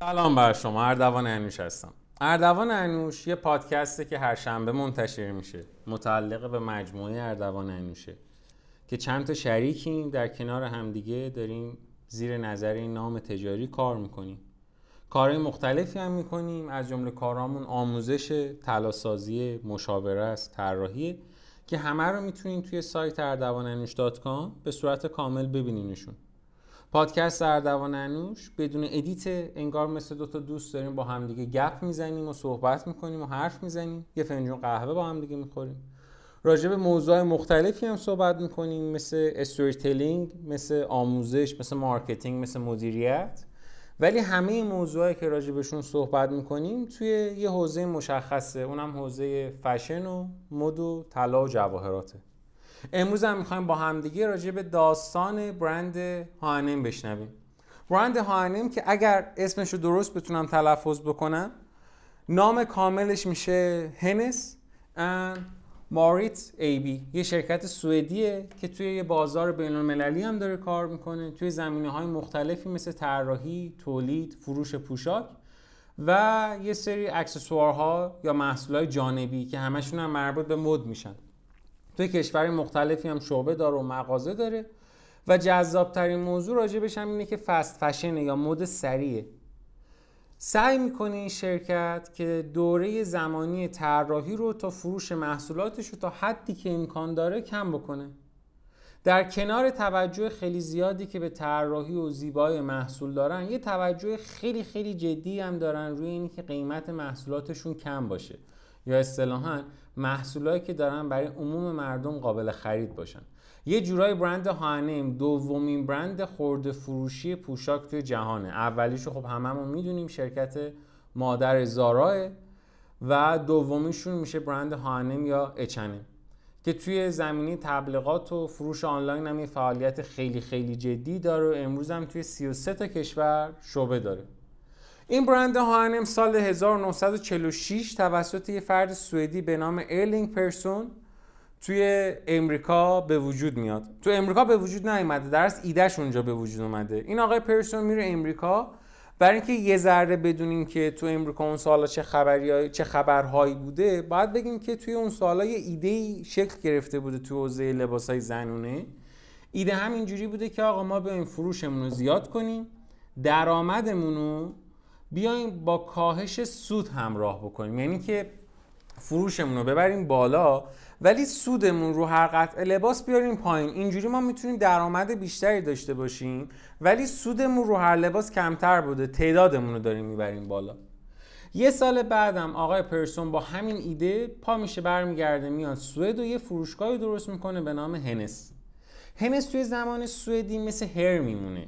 سلام بر شما اردوان انوش هستم. اردوان انوش یه پادکسته که هر شنبه منتشر میشه. متعلق به مجموعه اردوان انوشه. که چند تا شریکیم در کنار همدیگه داریم زیر نظر این نام تجاری کار می‌کنیم. کارهای مختلفی هم می‌کنیم. از جمله کارامون آموزش تلاسازی مشاوره است طراحی که همه رو می‌تونین توی سایت اردوانانوش به صورت کامل ببینینشون. پادکست اردوان انوش بدون edit انگار مثل دوتا دوست داریم با همدیگه گپ می‌زنیم و صحبت می‌کنیم و حرف می‌زنیم. یه فنجون قهوه با همدیگه می‌خوریم. راجع به موضوع مختلفی هم صحبت می‌کنیم مثل storytelling مثل آموزش مثل marketing مثل مدیریت. ولی همه موضوعی که راجع بهشون صحبت می‌کنیم توی یه حوزه مشخصه. اونم حوزه فشن و مد و طلا و جواهراته. امروز هم می‌خوایم با همدیگه راجع به داستان برند هانم بشنویم. برند هانم که اگر اسمش رو درست بتونم تلفظ بکنم نام کاملش میشه هنس and ماریت ای بی یه شرکت سوئدیه که توی یه بازار بین المللی هم داره کار می‌کنه توی زمینه های مختلفی مثل طراحی، تولید، فروش پوشاک و یه سری اکسسوارها یا محصولات جانبی که همشون هم مربوط به مد میشن. توی کشور مختلفی هم شعبه داره و مغازه داره و جذابترین موضوع راجبش هم اینه که فست فشنه یا مد سریعه. سعی می‌کنه این شرکت که دوره زمانی طراحی رو تا فروش محصولاتش رو تا حدی که امکان داره کم بکنه. در کنار توجه خیلی زیادی که به طراحی و زیبای محصول دارن یه توجه خیلی خیلی جدی هم دارن روی اینی که قیمت محصولاتشون کم باشه. یا اصطلاحا محصولایی که دارن برای عموم مردم قابل خرید باشن. یه جورای برند هانم دومین برند خورده فروشی پوشاک توی جهانه. اولیشو خب هممون می‌دونیم شرکت مادر زاراه و دومیشون میشه برند هانم یا اچنم که توی زمینی تبلیغات و فروش آنلاین هم یه فعالیت خیلی خیلی جدی داره و امروز هم توی 33 تا کشور شعبه داره. این برند H&M سال 1946 توسط یه فرد سوئدی به نام ارلینگ پرسون توی امریکا به وجود میاد. تو امریکا به وجود نیومده درست ایدهش اونجا به وجود اومده. این آقای پرسون میره امریکا برای اینکه یه ذره بدونیم که تو امریکا اون سالا چه خبری چه خبرهایی بوده باید بگیم که توی اون سالا یه ایده شکل گرفته بوده تو حوزه لباسای زنونه. ایده هم اینجوری بوده که آقا ما بیایم فروشمون رو زیاد کنیم درآمدمون رو بیایم با کاهش سود همراه بکنیم. یعنی که فروشمون رو ببریم بالا ولی سودمون رو هر قطعه لباس بیاریم پایین. اینجوری ما می‌تونیم درآمد بیشتری داشته باشیم ولی سودمون رو هر لباس کمتر بوده. تعدادمون رو داریم می‌بریم بالا. یه سال بعدم آقای پرسون با همین ایده پا میشه برمیگرده میاد سوئد و یه فروشگاهی درست می‌کنه به نام هنس. Hennes توی زبان سوئدی مثل her میمونه.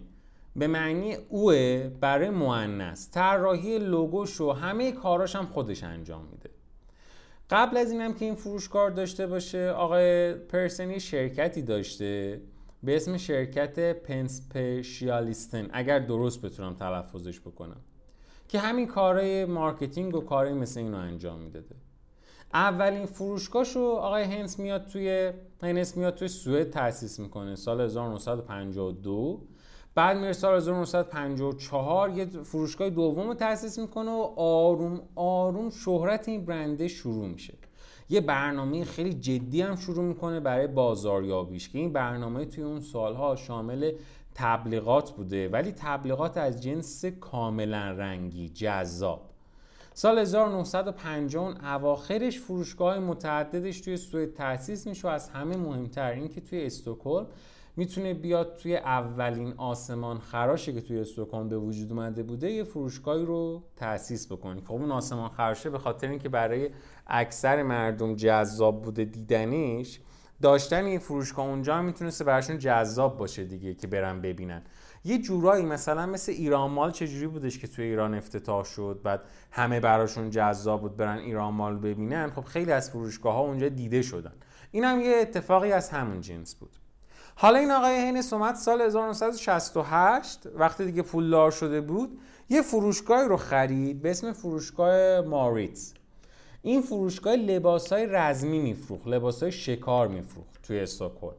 به معنی او برای مؤنث. طراحی لوگوش و همه کاراش هم خودش انجام میده. قبل از اینم که این فروشگاه داشته باشه آقای پرسون یه شرکتی داشته به اسم شرکت Pennspecialisten. اگر درست بتونم تلفظش بکنم. که همین کارهای marketing و کارهای مثل اینو انجام می‌داده. اولین فروشگاهشو آقای هنس میاد توی هنس میاد توی سوئد تأسیس می‌کنه. سال 1952 بعد میره سال 1954 یه فروشگاه دوم رو تأسیس می‌کنه و آروم آروم شهرت این برنده شروع میشه. یه برنامه خیلی جدی هم شروع می‌کنه برای بازاریابیش که این برنامه توی اون سالها شامل تبلیغات بوده ولی تبلیغات از جنس کاملا رنگی جذاب. سال 1950 اواخرش فروشگاه متعددش توی سوئد تأسیس میشه و از همه مهمتر این که توی استکهلم می‌تونه بیاد توی اولین آسمان خراشه که توی استکهلم به وجود اومده بوده یه فروشگاهی رو تأسیس بکنی. خب اون آسمان خراشه به خاطر اینکه برای اکثر مردم جذاب بوده دیدنش داشتن این فروشگاه اونجا می‌تونسته براشون جذاب باشه دیگه که برن ببینن. یه جورایی مثلا مثل ایران مال چجوری بودش که توی ایران افتتاح شد بعد همه براشون جذاب بود برن ایران مال ببینن؟ خب خیلی از فروشگاه ها اونجا دیده شدن. این هم یه اتفاقی از همون جنس بود. حالا این آقای هین سومت سال 1968 وقتی دیگه پولدار شده بود یه فروشگاهی رو خرید به اسم فروشگاه ماریتز. این فروشگاه لباس های رزمی میفروخت لباس های شکار میفروخت توی استکهلم.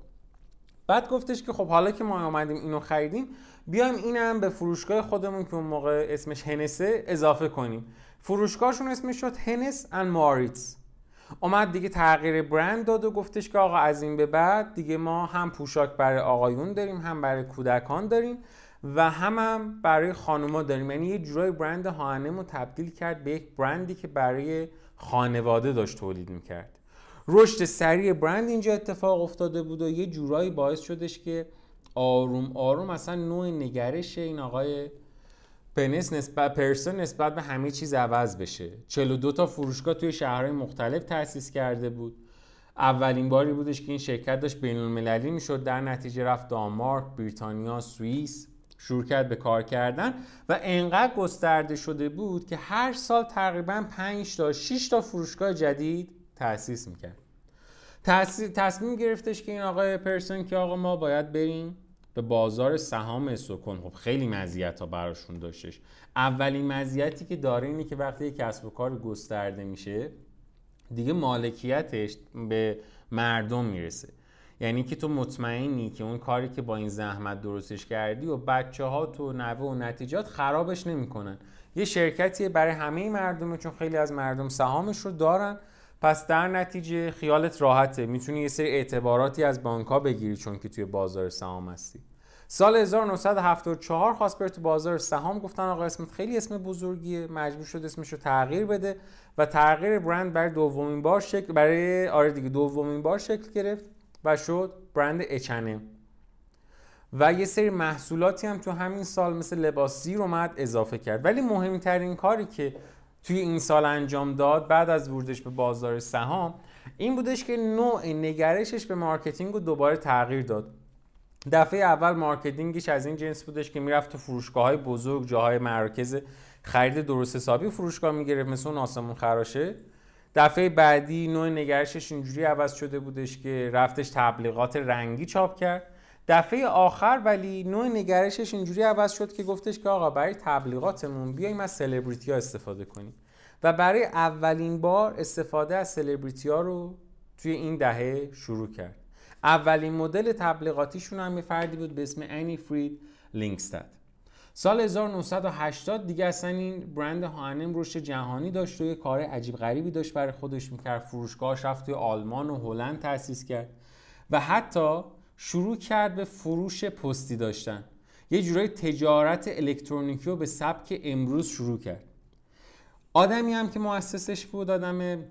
بعد گفتش که خب حالا که ما آمدیم اینو خریدیم بیایم اینم به فروشگاه خودمون که اون موقع اسمش هنسه اضافه کنیم. فروشگاهشون اسمش شد هنس ان ماریتس اومد دیگه تغییر برند داد و گفتش که آقا از این به بعد دیگه ما هم پوشاک برای آقایون داریم هم برای کودکان داریم و هم هم برای خانوما داریم. یعنی یه جورای برند هانم رو تبدیل کرد به یک برندی که برای خانواده داشت تولید می‌کرد. رشد سریع برند اینجا اتفاق افتاده بود و یه جورایی باعث شدش که آروم آروم اصلا نوع نگرش این آقای پنس نسبت پرسن نسبت به همه چیز عوض بشه. 42 تا فروشگاه توی شهرهای مختلف تأسیس کرده بود. اولین باری بودش که این شرکت داشت بین المللی می‌شد. در نتیجه رفت دانمارک، بریتانیا، سوئیس شروع کرد به کار کردن و انقدر گسترده شده بود که هر سال تقریبا 5 تا 6 تا فروشگاه جدید تأسیس می‌کرد. تصمیم گرفتش که این آقای پرسن که آقا ما باید بریم به بازار سهام اسوکن خب خیلی مزیت ها براشون داشتش. اولین مزیتی که داره اینه که وقتی یک کسب و کار گسترده میشه دیگه مالکیتش به مردم می‌رسه. یعنی که تو مطمئنی که اون کاری که با این زحمت درستش کردی و بچه ها تو نوه و نتیجات خرابش نمی‌کنن. یه شرکتی برای همه مردم چون خیلی از مردم سهامش رو دارن. پس در نتیجه خیالت راحته. می‌تونی یه سری اعتباراتی از بانک بگیری چون که توی بازار سهام هستی. سال 1974 خواست بره تو بازار سهام گفتن آقا اسمت خیلی اسم بزرگیه مجبور شد اسمش رو تغییر بده و تغییر برند برای دومین بار شکل برای آره دیگه دومین بار شکل گرفت و شد برند اچنم و یه سری محصولاتی هم تو همین سال مثل لباس زیر اومد اضافه کرد. ولی مهمترین کاری که توی این سال انجام داد بعد از ورودش به بازار سهام این بودش که نوع نگرشش به marketing رو دوباره تغییر داد. دفعه اول marketing ش از این جنس بودش که می‌رفت تو فروشگاه های بزرگ جاهای مراکز خرید درست حسابی فروشگاه می‌گرفت مثل اون آسمون خراشه. دفعه بعدی نوع نگرشش اینجوری عوض شده بودش که رفتش تبلیغات رنگی چاپ کرد. دفعه آخر ولی نوع نگرشش اینجوری عوض شد که گفتش که آقا برای تبلیغاتمون بیایم از سلبریتی ها استفاده کنیم. و برای اولین بار استفاده از سلبریتی ها رو توی این دهه شروع کرد. اولین مدل تبلیغاتیشون هم یه فردی بود به اسم انی فرید لینکستد سال 1980 دیگه اصلا این برند هانم رشد جهانی داشت و یه کار عجیب غریبی داشت برای خودش می‌کرد. فروشگاهش رفت توی آلمان و هلند تأسیس کرد. و حتی شروع کرد به فروش پستی داشتن. یه جورای تجارت الکترونیکی رو به سبک امروز شروع کرد. آدمی هم که مؤسسش بود آدم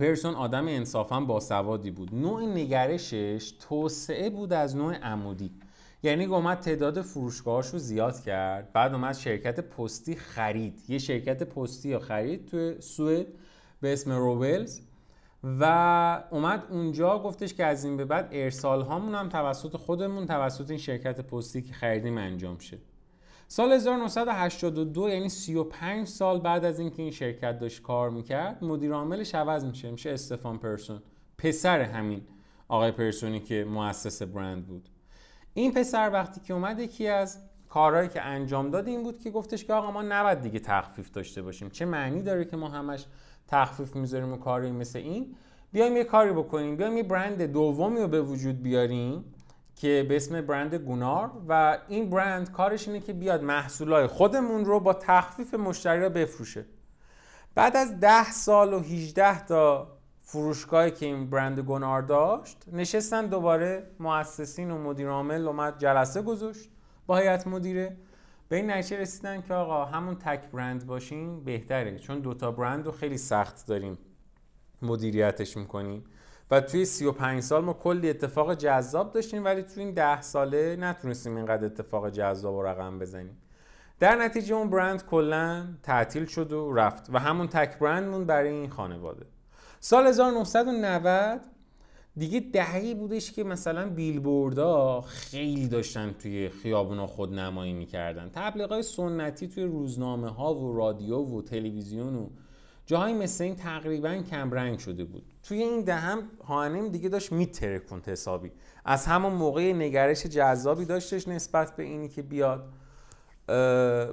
پرسون آدم انصافا باسوادی بود. نوع نگرشش توسعه بود از نوع عمودی. یعنی اومد تعداد فروشگاهاش رو زیاد کرد بعد اومد شرکت پستی خرید. یه شرکت پستی رو خرید توی سوئد به اسم روبلز. و اومد اونجا گفتش که از این به بعد ارسال هامون هم توسط خودمون توسط این شرکت پستی که خریدیم انجام شه. سال 1982 یعنی 35 سال بعد از اینکه این شرکت داشت کار می‌کرد مدیر عاملش عوض میشه میشه استفان پرسون. پسر همین آقای پرسونی که مؤسس برند بود. این پسر وقتی که اومد یکی از کارهایی که انجام داد این بود که گفتش که آقا ما نباید دیگه تخفیف داشته باشیم. چه معنی داره که ما همش تخفیف می‌ذاریم و کاری مثل این. بیایم یه کاری بکنیم. بیایم یه برند دومی رو به وجود بیاریم که به اسم برند گونار و این برند کارش اینه که بیاد محصولای خودمون رو با تخفیف مشتری رو بفروشه. بعد از ده سال و 18 تا فروشگاهی که این برند گونار داشت نشستن دوباره مؤسسین و مدیر عامل اومد جلسه گذاشت با هیئت مدیره. به این نتیجه رسیدن که آقا همون تک برند باشیم بهتره. چون دوتا برند رو خیلی سخت داریم مدیریتش می‌کنیم. و توی 35 سال ما کلی اتفاق جذاب داشتیم ولی توی این 10 ساله نتونستیم اینقدر اتفاق جذاب و رقم بزنیم. در نتیجه اون برند کلا تعطیل شد و رفت. و همون تک برندمون برای این خانواده. سال 1990 دیگه دهی بودش که مثلا بیلبوردها خیلی داشتن توی خیابونا خود نمایی می‌کردن. تبلیغات سنتی توی روزنامه ها و رادیو و تلویزیون و جاهای مثل این تقریبا کمرنگ شده بود. توی این دهم هانم دیگه داشت میترکوند حسابی. از همون موقع نگرش جذابی داشتش نسبت به اینی که بیاد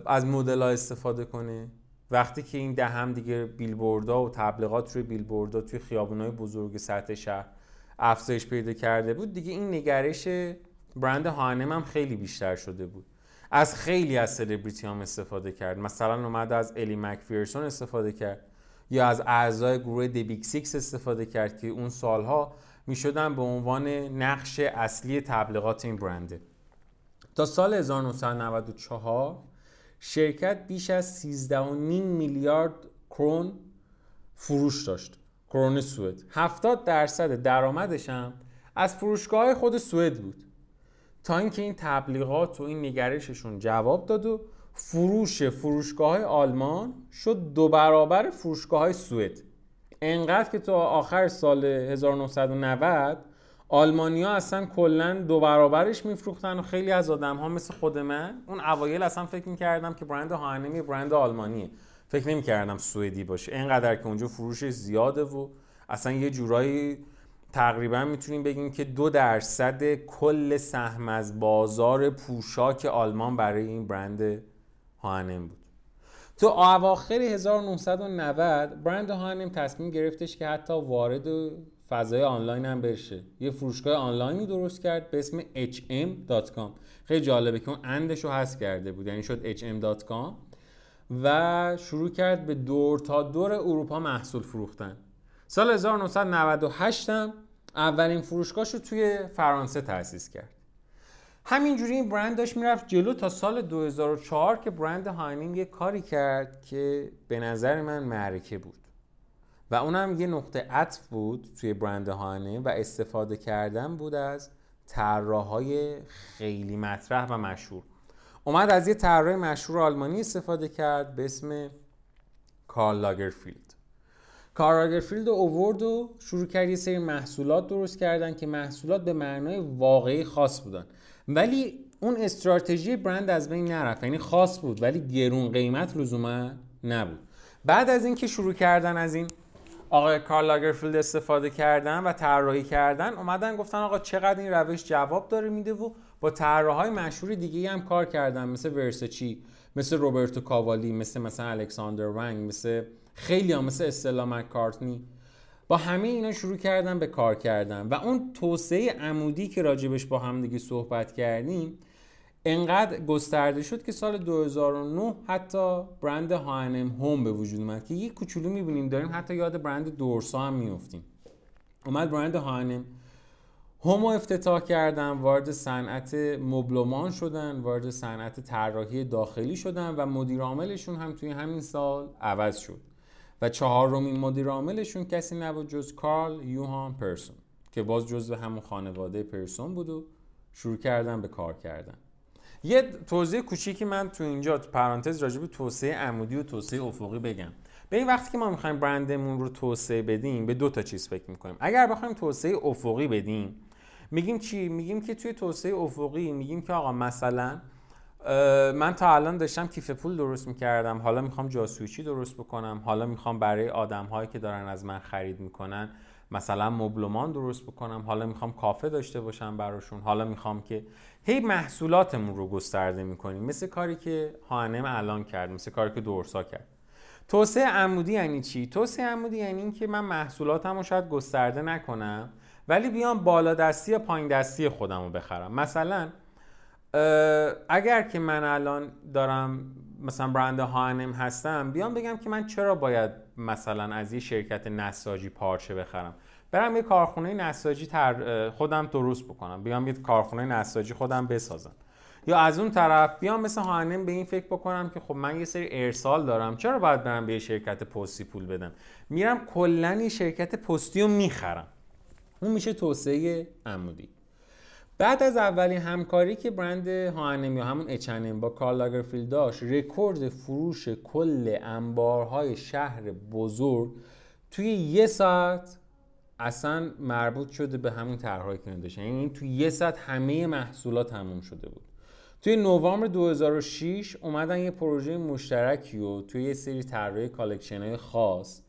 از مدل استفاده کنه. وقتی که این دهم دیگه بیلبوردها و تبلیغات روی بیلبوردها توی خیابونای بزرگ سطح شهر افزایش پیدا کرده بود دیگه این نگرش برند هانم هم خیلی بیشتر شده بود. از خیلی از سلبریتی هم استفاده کرد. مثلا اومد از الی مکفیرسون استفاده کرد یا از اعضای گروه دیبیک سیکس استفاده کرد که اون سالها می‌شدن به عنوان نقش اصلی تبلیغات این برنده. تا سال 1994 شرکت بیش از 13.5 میلیارد کرون فروش داشت. کرون سوئد. 70 درصد درآمدش هم از فروشگاه خود سوئد بود. تا اینکه این تبلیغات و این نگرششون جواب داد و فروش فروشگاه آلمان شد دو برابر فروشگاه سوئد. انقدر که تا آخر سال 1990 آلمانیا اصلا کلا دو برابرش میفروختن و خیلی از آدم ها مثل خود من اون اوایل اصلا فکر می‌کردم که برند هانمی برند آلمانیه. فکر نمی‌کردم سوئدی باشه. اینقدر که اونجا فروش زیاده و اصلا یه جورایی تقریبا می‌تونیم بگیم که دو درصد کل سهم از بازار پوشاک آلمان برای این برند هانم بود. تو اواخر 1990 برند هانم تصمیم گرفتش که حتی وارد فضای آنلاین هم بشه. یه فروشگاه آنلاینی درست کرد به اسم hm.com خیلی جالبه که اون اندش رو حذف کرده بود. یعنی شد hm.com و شروع کرد به دور تا دور اروپا محصول فروختن. سال 1998 هم اولین فروشگاهش رو توی فرانسه تأسیس کرد. همینجوری این برند داشت می‌رفت جلو تا سال 2004 که برند هاینینگ کاری کرد که به نظر من معرکه بود. و اونم یه نقطه عطف بود توی برند هانه و استفاده کردن بود از طراحهای خیلی مطرح و مشهور. اومد از یه طراح مشهور آلمانی استفاده کرد به اسم کارل لاگرفیلد. کارل لاگرفیلد رو اوورد و شروع کرد یه سری محصولات درست کردن که محصولات به معنای واقعی خاص بودن. ولی اون استراتژی برند از بین نرفت یعنی خاص بود ولی گرون قیمت لزوما نبود. بعد از اینکه شروع کردن از این آقای کارل لاگرفیلد استفاده کردن و طراحی کردن اومدن گفتن آقا چقدر این روش جواب داره میده و با طراحهای مشهور دیگه هم کار کردن مثل ورسچی مثل روبرتو کاوالی مثل مثلا الکساندر ونگ مثل خیلی هم مثل استلا مکارتنی با همه اینا شروع کردن به کار کردن و اون توسعه عمودی که راجبش با هم دیگه صحبت کردیم انقدر گسترده شد که سال 2009 حتی برند هانم هوم به وجود اومد که یک کوچولو می‌بینیم داریم حتی یاد برند دورسا هم میفتیم اومد برند هانم هومو افتتاح کردن وارد صنعت مبلمان شدن وارد صنعت طراحی داخلی شدن و مدیر عاملشون هم توی همین سال عوض شد. و چهارمین مدیر عاملشون کسی نبود جز کارل یوهان پرسون که باز جزو همون خانواده پرسون بود و شروع کردن به کار کردن. یه توضیح کوچیکی من تو اینجا تو پرانتز راجع به توسعه عمودی و توسعه افقی بگم. به این وقتی که ما می‌خوایم برندمون رو توسعه بدیم به دو تا چیز فکر می‌کنیم. اگر بخوایم توسعه افقی بدیم میگیم چی؟ میگیم که توی توسعه افقی میگیم که آقا مثلا من تا الان داشتم کیف پول درست می‌کردم. حالا می‌خوام جاسویچی درست بکنم. حالا می‌خوام برای آدم هایی که دارن از من خرید می‌کنن مثلا مبلمان درست بکنم. حالا می‌خوام کافه داشته باشم براشون. حالا می‌خوام که هی محصولاتمون رو گسترده می‌کنیم. مثل کاری که هانم الان کرد مثل کاری که دورسا کرد. توسعه عمودی یعنی چی؟ توسعه عمودی یعنی اینکه من محصولاتم رو شاید گسترده نکنم. ولی بیام بالا دستی پایین دستی خودم رو بخرم. مثلا اگر که من الان دارم مثلا برند هانم هستم بیام بگم که من چرا باید مثلا از یه شرکت نساجی پارچه بخرم؟ برم یه کارخونه نساجی تر خودم درست بکنم. بیام یه کارخونه نساجی خودم بسازم. یا از اون طرف بیام مثل H&M به این فکر بکنم که خب من یه سری ارسال دارم چرا باید برم به یه شرکت پستی پول بدم؟ میرم کلا یه شرکت پستی رو می‌خرم. اون میشه توسعه عمودی. بعد از اولین همکاری که برند H&M یا همون اچنم با کارل لاگرفیلد داشت رکورد فروش کل انبارهای شهر بزرگ توی یه ساعت اصلا مربوط شده به همون طرحهایی که داشتن. یعنی توی یه ساعت همه محصولات تموم شده بود. توی نوامبر 2006 اومدن یه پروژه مشترکی و توی یه سری طراحی collection های خاص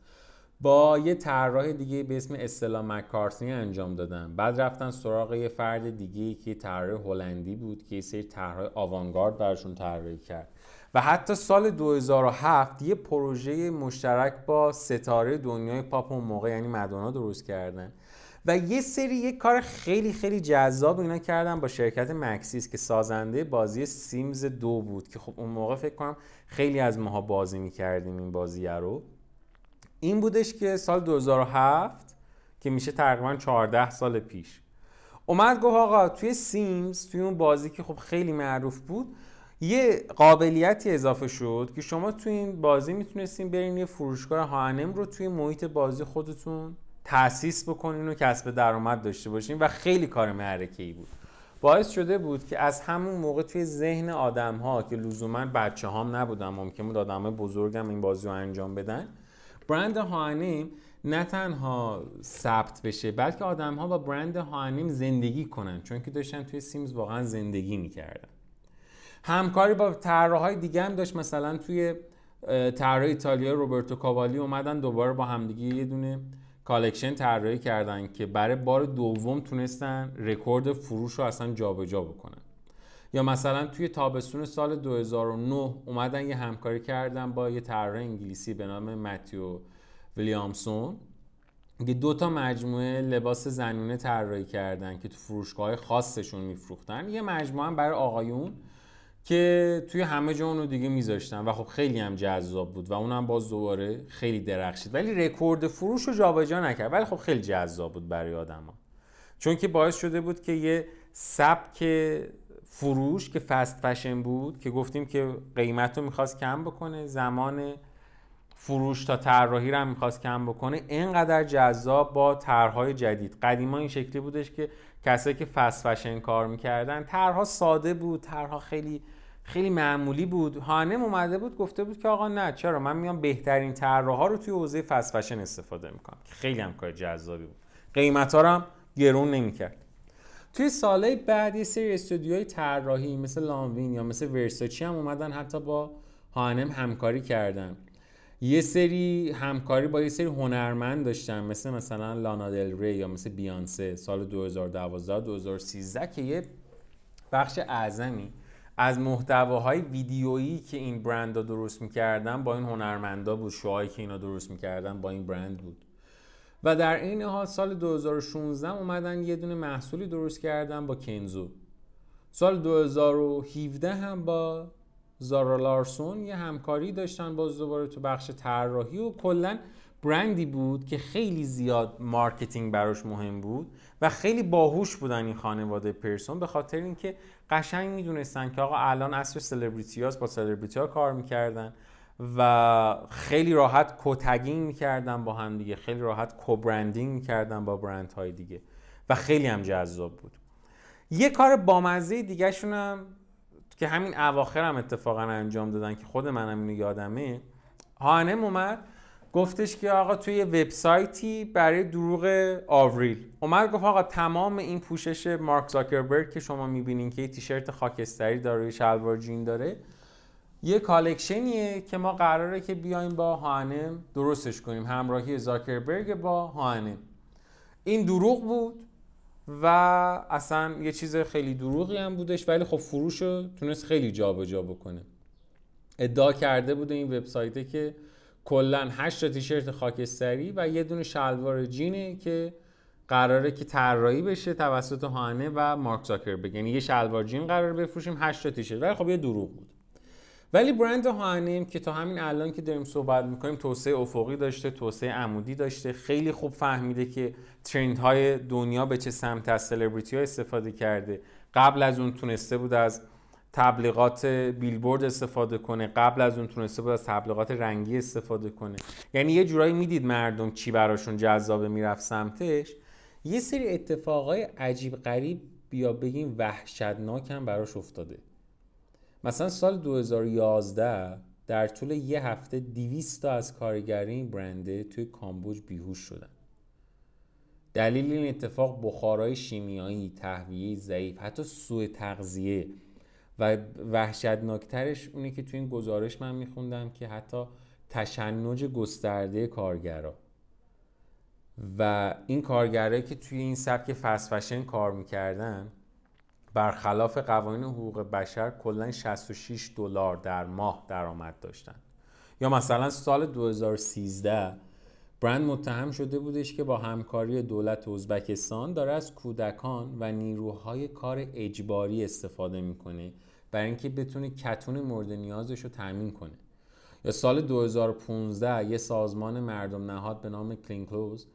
با یه طراح دیگه به اسم استلا مکارتنی انجام دادن. بعد رفتن سراغ یه فرد دیگه که طراح هلندی بود که یه سری طرح آوانگارد براشون طراحی کرد. و حتی سال 2007 یه پروژه مشترک با ستاره دنیای پاپ اون موقع یعنی مدونا درست کردن. و یه سری یه کار خیلی خیلی جذاب اینا کردن با شرکت مکسیس که سازنده بازی سیمز دو بود که خب اون موقع فکر کنم خیلی از ماها بازی می‌کردیم این بازی رو. این بودش که سال 2007 که میشه تقریبا 14 سال پیش. اومد گفت آقا توی سیمز توی اون بازی که خب خیلی معروف بود یه قابلیتی اضافه شد که شما توی این بازی می‌تونستین برین یه فروشگاه هانم رو توی محیط بازی خودتون تاسیس بکنین و کسب درآمد داشته باشین و خیلی کار معرکه ای بود. باعث شده بود که از همون موقع توی ذهن آدم ها که لزوما بچه هام نبودن ممکن بود آدم بزرگم این بازی رو انجام بدن برند هانم نه تنها ثبت بشه بلکه آدم ها با برند هانم زندگی کنن چون که داشتن توی سیمز واقعا زندگی می‌کردن. همکاری با طراحهای دیگه هم داشت مثلا توی طراح ایتالیا روبرتو کاوالی اومدن دوباره با همدیگه یه دونه collection طراحی کردن که برای بار دوم تونستن رکورد فروش رو اصلا جابجا جا بکنن. یا مثلا توی تابستون سال 2009 اومدن یه همکاری کردن با یه طراح انگلیسی به نام متیو ویلیامسون. که دو تا مجموعه لباس زنونه طراحی کردن که تو فروشگاه خاصشون میفروختن. یه مجموعه هم برای آقایون که توی همه جا اونو دیگه میذاشتن و خب خیلی هم جذاب بود و اونم باز دوباره خیلی درخشید. ولی رکورد فروش رو جابجا نکرد. ولی خب خیلی جذاب بود برای آدما. چون که باعث شده بود که یه سبک فروش که فست فشن بود که گفتیم که قیمت رو می‌خواست کم بکنه زمان فروش تا طراحی رو هم می‌خواست کم بکنه. اینقدر جذاب با طرحهای جدید. قدیما این شکلی بودش که کسایی که فست فشن کار می‌کردن طرحها ساده بود طرحها خیلی خیلی معمولی بود. هانم اومده بود گفته بود که آقا نه چرا؟ من میام بهترین طراحا رو توی حوزه فست فشن استفاده می‌کنم. خیلی هم کار جذابی بود. قیمت رو هم گرون نمی‌کرد. توی سالهای بعد یه سری استودیوهای طراحی مثل لانوین یا مثل ورساچی هم اومدن حتی با هانم همکاری کردن. یه سری همکاری با یه سری هنرمند داشتن مثل مثلا لانا دل ری یا مثل بیانسه. سال 2012 2013 که یه بخش اعظمی از محتواهای ویدیویی که این برند درست می‌کردن با این هنرمندا بود شوهایی که اینا درست می‌کردن با این برند بود. و در این حال سال 2016 اومدن یه دونه محصولی درست کردن با کنزو. سال 2017 هم با زارا لارسون یه همکاری داشتن باز دوباره تو بخش طراحی و کلا برندی بود که خیلی زیاد marketing براش مهم بود و خیلی باهوش بودن این خانواده پرسون به خاطر اینکه قشنگ می‌دونستن که آقا الان عصر سلبریتی با سلبریتی ها کار می‌کردن. و خیلی راحت کوتگینگ می‌کردن با هم دیگه. خیلی راحت کوبرندینگ می‌کردن با برند های دیگه. و خیلی هم جذاب بود. یه کار بامزه دیگه هم که همین اواخر هم اتفاقا انجام دادن که خود منم اینو یادمه. هانم اومد گفتش که آقا توی وبسایتی برای دروغ آوریل. اومد گفت آقا تمام این پوشش مارک زاکربرگ که شما می‌بینین که یه تیشرت خاکستری داره شلوار جین داره یه کالکشنیه که ما قراره که بیایم با هانم درستش کنیم. همراهی زاکربرگ با هانم. این دروغ بود و اصلا یه چیز خیلی دروغی هم بودش ولی خب فروش رو تونست خیلی جابجا جا بکنه. ادعا کرده بوده این وبسایته که کلا 8 تا تیشرت خاکستری و یه دونه شلوار جینه که قراره که طراحی بشه توسط هانه و مارک زاکربرگ. یعنی یه شلوار جین قرار بفروشیم 8 تا تیشرت. ولی خب یه دروغ بود. ولی برند هانیم که تا همین الان که داریم صحبت می‌کنیم توسعه افقی داشته توسعه عمودی داشته. خیلی خوب فهمیده که ترند های دنیا به چه سمت از سلبریتی ها استفاده کرده. قبل از اون تونسته بود از تبلیغات بیلبورد استفاده کنه. قبل از اون تونسته بود از تبلیغات رنگی استفاده کنه. یعنی یه جورایی می‌دید مردم چی براشون جذابه می‌رفت سمتش. یه سری اتفاقای عجیب غریب بیا بگیم وحشتناک هم براش افتاده. مثلا سال 2011 در طول یه هفته 200 تا از کارگری این برنده توی کامبوج بیهوش شدن. دلیل این اتفاق بخارای شیمیایی، تهویه ضعیف، حتی سوء تغذیه و وحشتناکترش اونی که توی این گزارش من میخوندم که حتی تشنج گسترده کارگرا و این کارگرایی که توی این سبک فسفشن کار می‌کردن برخلاف قوانین حقوق بشر کلا 66 دلار در ماه درآمد داشتن یا مثلا سال 2013 برند متهم شده بودش که با همکاری دولت ازبکستان داره از کودکان و نیروهای کار اجباری استفاده می‌کنه برای اینکه بتونه کتون مورد نیازش رو تامین کنه. یا سال 2015 یه سازمان مردم نهاد به نام کلینکلوز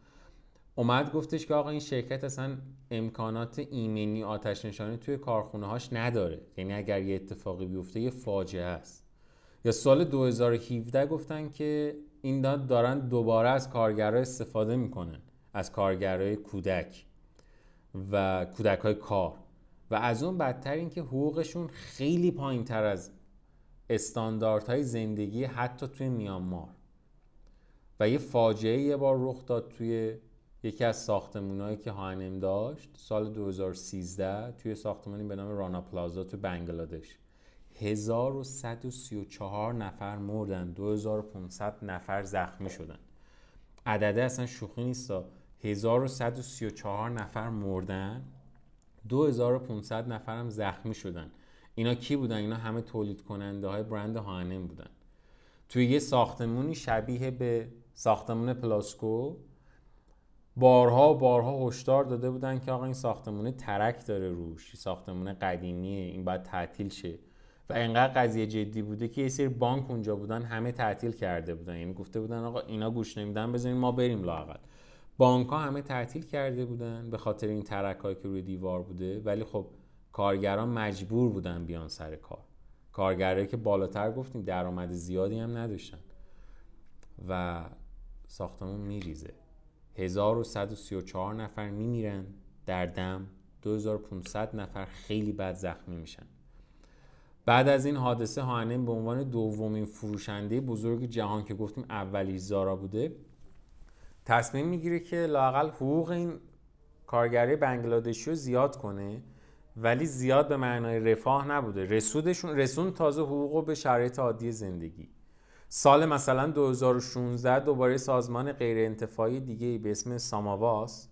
اومد گفتش که آقا این شرکت اصلا امکانات ایمنی آتش نشانی توی کارخونه هاش نداره. یعنی اگر یه اتفاقی بیفته یه فاجعه است. یا سال 2017 گفتن که این دارن دوباره از کارگرای استفاده می‌کنن. از کارگرای کودک و کودک های کار. و از اون بدتر اینکه حقوقشون خیلی پایین تر از استانداردهای زندگی حتی توی میانمار. و یه فاجعه یه بار رخ داد توی یکی از ساختمونهایی که هانم داشت سال 2013 توی ساختمانی به نام رانا پلازا تو بنگلادش. 1134 نفر مردن 2500 نفر زخمی شدن. عدده اصلا شوخی نیست 1134 نفر مردن 2500 نفر هم زخمی شدن. اینا کی بودن؟ اینا همه تولید کننده های برند هانم بودن. توی یه ساختمونی شبیه به ساختمون پلاسکو بارها بارها هشدار داده بودن که آقا این ساختمونه ترک داره روش ساختمون قدیمیه این باید تعطیل شه. و انقدر قضیه جدی بوده که یه سری بانک اونجا بودن همه تعطیل کرده بودن. یعنی گفته بودن آقا اینا گوش نمیدن بزنین ما بریم لاقل بانک ها همه تعطیل کرده بودن به خاطر این ترک که روی دیوار بوده. ولی خب کارگران مجبور بودن بیان سر کار. کارگرایی که بالاتر گفتیم درآمد زیادی هم نداشتن. و ساختمون میریزه. 1134 نفر میمیرن در دم 2500 نفر خیلی بد زخمی میشن. بعد از این حادثه هانم به عنوان دومین فروشنده بزرگ جهان که گفتیم اولی زارا بوده تصمیم می‌گیره که لاقل حقوق این کارگری بنگلادشی رو زیاد کنه ولی زیاد به معنای رفاه نبوده. رسودشون رسون تازه حقوق به شرایط عادی زندگی. سال مثلا 2016 دوباره سازمان غیر انتفاعی دیگه به اسم ساماواس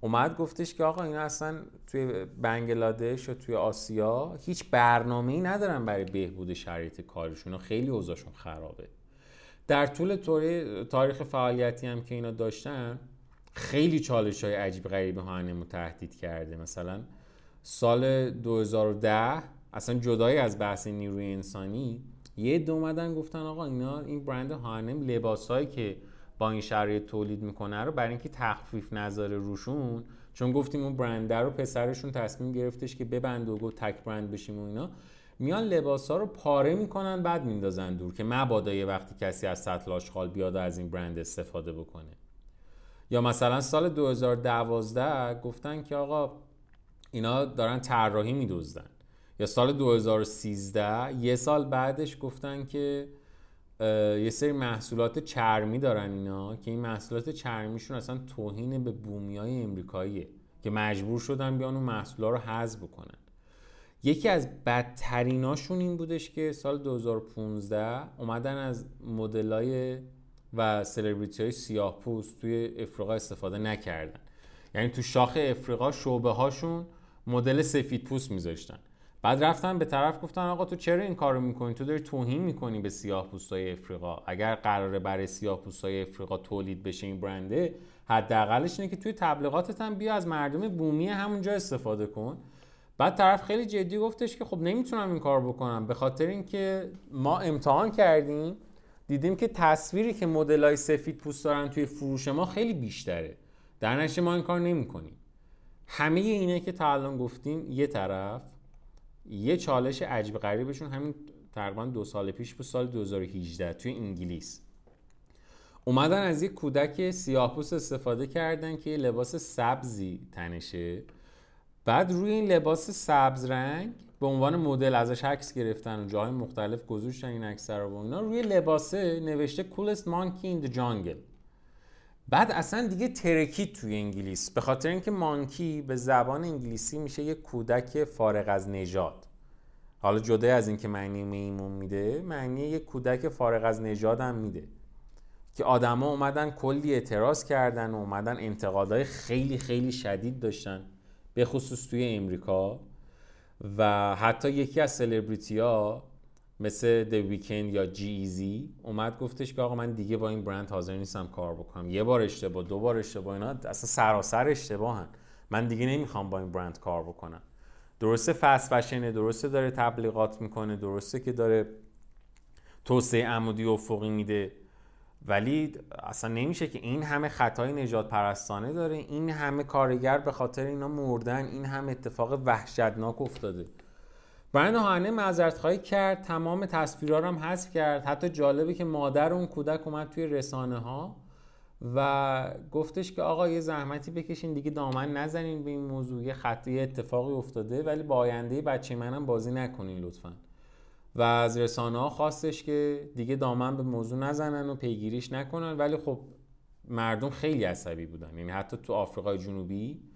اومد گفتش که آقا اینا اصلا توی بنگلادش و توی آسیا هیچ برنامه‌ای ندارن برای بهبود شرایط کارشون خیلی اوضاعشون خرابه. در طول تاریخ فعالیتی هم که اینا داشتن خیلی چالش های عجیب غریب هانمو تهدید کرده. مثلا سال 2010 اصلا جدای از بحث نیروی انسانی یه دو اومدن گفتن آقا اینا این برند هانم لباسایی که با این شرایط تولید می‌کنه رو برای اینکه تخفیف نذاره روشون چون گفتیم اون برنده رو پسرشون تصمیم گرفتش که ببند و گفت تک برند بشیم و اینا میان لباس ها رو پاره می‌کنن بعد میندازن دور که مبادا یه وقتی کسی از سطل آشغال بیاد از این برند استفاده بکنه. یا مثلا سال 2012 گفتن که آقا اینا دارن طراحی میدوزدن. یا سال 2013 یه سال بعدش گفتن که یه سری محصولات چرمی دارن اینا که این محصولات چرمیشون اصلا توهین به بومی های امریکاییه که مجبور شدن بیان اون محصولا رو حذف بکنن. یکی از بدتریناشون این بودش که سال 2015 اومدن از مدلای و سلبریتی های سیاه پوست توی افریقا استفاده نکردن. یعنی تو شاخ افریقا شعبه هاشون مدل سفید پوست میذاشتن. بعد رفتن به طرف گفتن آقا تو چرا این کارو می‌کنی؟ تو داری توهین می‌کنی به سیاه پوستای افریقا. اگر قراره برای سیاه پوستای افریقا تولید بشه این برنده حداقلش اینه که توی تبلیغاتت هم بیا از مردم بومی همونجا استفاده کن. بعد طرف خیلی جدی گفتش که خب نمی‌تونم این کار بکنم. به خاطر اینکه ما امتحان کردیم دیدیم که تصویری که مدلای سفید پوست دارن توی فروش ما خیلی بیشتره. در نشه ما این کار نمی‌کنیم. همه اینه که تا الان گفتیم یه طرف یه چالش عجیب غریبشون همین تقریبا دو سال پیش بود سال 2018 توی انگلیس. اومدن از یک کودک سیاهپوست استفاده کردن که لباس سبزی تنشه. بعد روی این لباس سبز رنگ به عنوان مدل ازش عکس گرفتن و جاهای مختلف گذاشتن این عکس رو و اینا روی لباسه نوشته coolest monkey in the jungle. بعد اصلا دیگه ترکید توی انگلیس. به خاطر اینکه مانکی به زبان انگلیسی میشه یه کودک فارغ از نژاد. حالا جدا از اینکه معنی میمون میده معنی یه کودک فارغ از نژاد هم میده. که آدما اومدن کلی اعتراض کردن و اومدن انتقادهای خیلی خیلی شدید داشتن. به خصوص توی امریکا. و حتی یکی از سلبریتی ها مثل د ویکند یا جی ایزی اومد گفتش که آقا من دیگه با این برند حاضر نیستم کار بکنم. یه بار اشتباه دو بار اشتباه اینا اصلا سراسر اشتباهن. من دیگه نمی‌خوام با این برند کار بکنم. درسته فست فشنه درسته داره تبلیغات می‌کنه درسته که داره توسعه عمودی افقی میده. ولی اصلا نمیشه که این همه خطای نجات پرستانه داره این همه کارگر به خاطر اینا مردن این همه اتفاق وحشتناک افتاده. برند هانه معذرت خواهی کرد تمام تصویرها رو هم حذف کرد. حتی جالبه که مادر اون کودک اومد توی رسانه ها و گفتش که آقا یه زحمتی بکشین دیگه دامن نزنین به این موضوع. یه خطی اتفاقی افتاده ولی با آینده بچه منم بازی نکنین لطفا. و از رسانه ها خواستش که دیگه دامن به موضوع نزنن و پیگیریش نکنن. ولی خب مردم خیلی عصبی بودن. یعنی حتی تو آفریقای جنوبی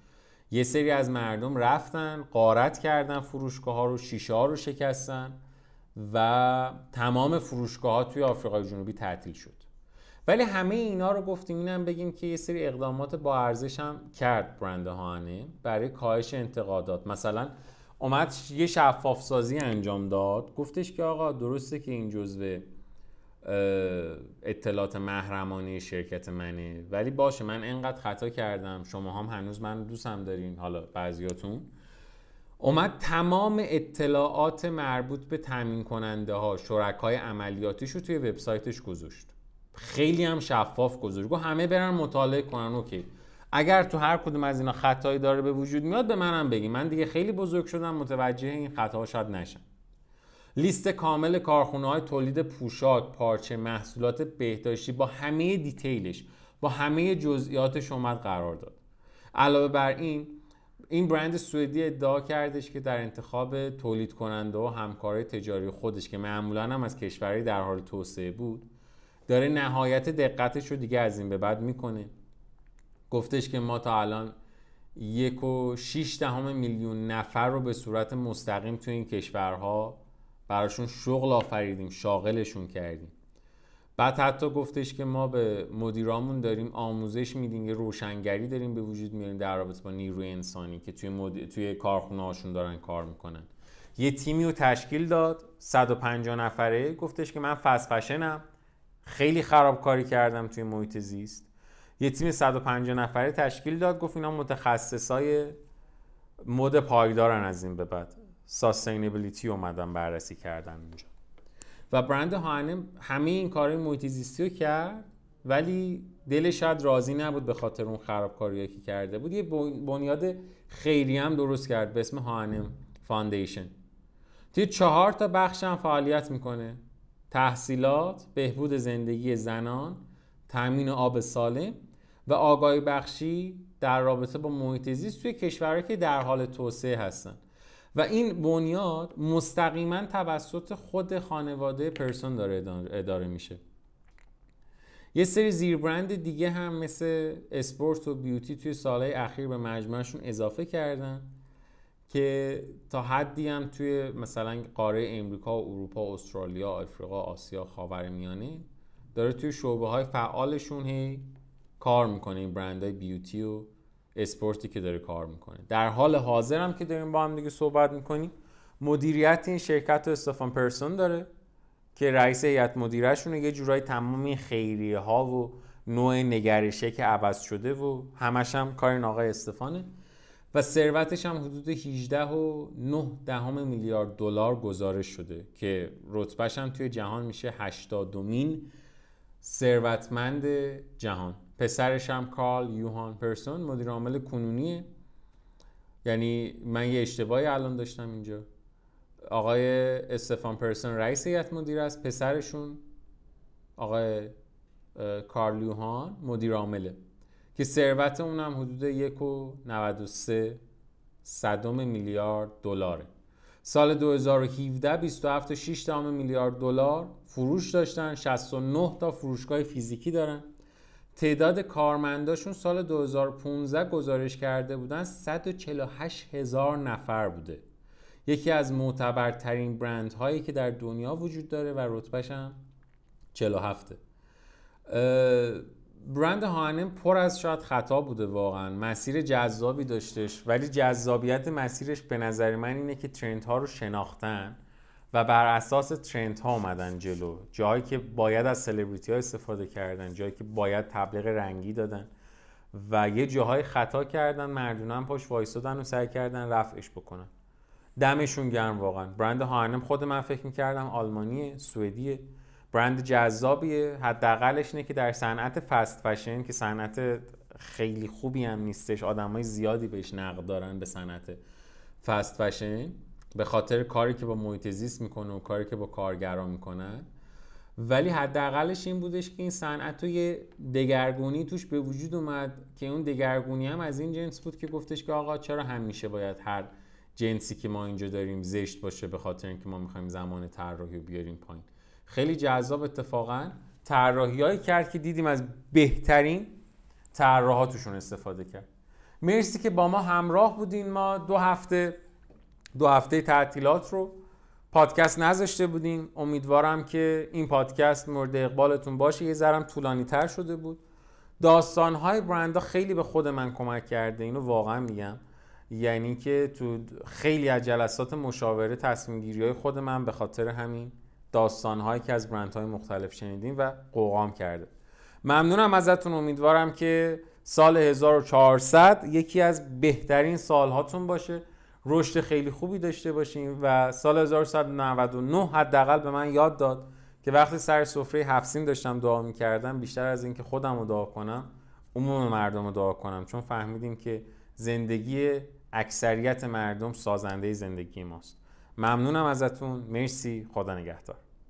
یه سری از مردم رفتن قارت کردن فروشگاه ها رو شیشه ها رو شکستن و تمام فروشگاه ها توی آفریقای جنوبی تعطیل شد. ولی همه اینا رو گفتیم اینم بگیم که یه سری اقدامات با ارزش هم کرد برند هانه برای کاهش انتقادات. مثلا اومد یه شفاف سازی انجام داد. گفتش که آقا درسته که این جزوه اطلاعات محرمانه شرکت منه. ولی باشه من انقدر خطا کردم. شما هم هنوز من دوستم دارین. حالا بعضیاتون. اومد تمام اطلاعات مربوط به تامین کننده ها شرکای عملیاتیش رو توی وبسایتش گذاشت. خیلی هم شفاف گذاشت. گفت همه برن مطالعه کنن. اوکی. اگر تو هر کدوم از اینا خطایی داره به وجود میاد به منم بگی. من دیگه خیلی بزرگ شدم. متوجه این خطاها شاید نشم. لیست کامل کارخونه های تولید پوشاک، پارچه، محصولات بهداشتی با همه دیتیلش با همه جزئیاتش اومد قرار داد. علاوه بر این این برند سوئدی ادعا کردش که در انتخاب تولید کننده و همکارای تجاری خودش که معمولا هم از کشوری در حال توسعه بود داره نهایت دقتش رو دیگه از این به بعد می‌کنه. گفتش که ما تا الان یک و شیش دهم میلیون نفر رو به صورت مستقیم تو این کشورها براشون شغل آفریدیم شاغلشون کردیم. بعد حتی گفتش که ما به مدیرامون داریم آموزش میدیم یه روشنگری داریم به وجود میاریم در رابطه با نیروی انسانی که توی, مد... توی کارخونه هاشون دارن کار می‌کنن. یه تیمی رو تشکیل داد 150 نفره. گفتش که من فست فشنم. خیلی خرابکاری کردم توی محیط زیست. یه تیم 150 نفره تشکیل داد. گفت اینا متخصصای مد پایدارن از این به بعد. sustainability اومدن بررسی کردن اونجا و برند H&M همه این کارهای محیط رو کرد ولی دلش شاید راضی نبود به خاطر اون خرابکاریایی که کرده بود. یه بنیاد خیلی هم درست کرد به اسم H&M Foundation. توی چهار تا بخش هم فعالیت می‌کنه. تحصیلات، بهبود زندگی زنان، تامین آب سالم و آگاهی بخشی در رابطه با محیط زیست توی کشورهایی که در حال توسعه هستن. و این بنیاد مستقیما توسط خود خانواده پرسون داره اداره میشه. یه سری زیر برند دیگه هم مثل اسپورت و بیوتی توی سالهای اخیر به مجموعشون اضافه کردن که تا حدی هم توی مثلا قاره امریکا و اروپا استرالیا آفریقا آسیا خاورمیانه داره توی شعبه های فعالشون هی کار می‌کنه این برند های بیوتی و اسپورتی که داره کار می‌کنه. در حال حاضر هم که داریم با هم دیگه صحبت می‌کنیم مدیریت این شرکت و استفان پرسون داره که رئیس هیئت مدیرهشون یه جورایی تمام این خیریه ها و نوع نگرشه که عوض شده و همش هم کار این آقای استفانه. و ثروتش هم حدود 18 و 9 دهم میلیارد دلار گزارش شده که رتبهش هم توی جهان میشه 80 دومین ثروتمند جهان. پسرش هم کارل یوهان پرسون مدیر عامل کنونیه. یعنی من یه اشتباهی الان داشتم اینجا. آقای استفان پرسون رئیس هیئت مدیر است پسرشون آقای کارل یوهان مدیر عامله. که ثروت اونم حدود یک و 93 صدم میلیارد دلاره. سال 2017 27.6 میلیارد دلار فروش داشتن 69 تا فروشگاه فیزیکی دارن. تعداد کارمنداشون سال 2015 گزارش کرده بودن 148 هزار نفر بوده. یکی از معتبرترین برند هایی که در دنیا وجود داره و رتبهش هم 47 برند هانم پر از شاید خطا بوده واقعا. مسیر جذابی داشتش ولی جذابیت مسیرش به نظر من اینه که ترند ها رو شناختن. و بر اساس ترند ها اومدن جلو. جایی که باید از سلبریتی ها استفاده کردن جایی که باید تبلیغ رنگی دادن. و یه جاهای خطا کردن مردونه هم پاش وایسادن و سعی کردن رفعش بکنن. دمشون گرم واقعا. برند هارنم خود من فکر می‌کردم آلمانیه سوئدیه. برند جذابیه. حداقلش اینه که در صنعت فست فشن که صنعت خیلی خوبی هم نیستش آدمای زیادی بهش نقد دارن به صنعت فست فشن به خاطر کاری که با محیط زیست می‌کنه و کاری که با کارگران می‌کنن ولی حداقلش این بودش که این صنعت دگرگونی توش به وجود اومد که اون دگرگونی هم از این جنس بود که گفتش که آقا چرا همیشه باید هر جنسی که ما اینجا داریم زشت باشه به خاطر اینکه ما می‌خوایم زمان طراحی رو بیاریم پایین. خیلی جذاب اتفاقا طراحیایی کرد که دیدیم از بهترین طراحاتشون استفاده کرد. مرسی که با ما همراه بودین ما. دو هفته دو هفته تعطیلات رو پادکست نذاشته بودیم. امیدوارم که این پادکست مورد اقبالتون باشه. یه ذرم طولانی تر شده بود. داستانهای برندها خیلی به خود من کمک کرده. اینو واقعا میگم. یعنی که تو خیلی از جلسات مشاوره تصمیم گیری های خود من به خاطر همین داستانهایی که از برندهای مختلف شنیدیم و قوقام کرده. ممنونم ازتون. امیدوارم که سال 1400 یکی از بهترین سالهاتون باشه. رشد خیلی خوبی داشته باشیم و سال 1199 حداقل به من یاد داد که وقتی سر سفره هفسین داشتم دعا می‌کردم بیشتر از اینکه خودم رو دعا کنم عموم مردم رو دعا کنم. چون فهمیدیم که زندگی اکثریت مردم سازنده زندگی ماست. ممنونم ازتون. مرسی. خدا نگهدار.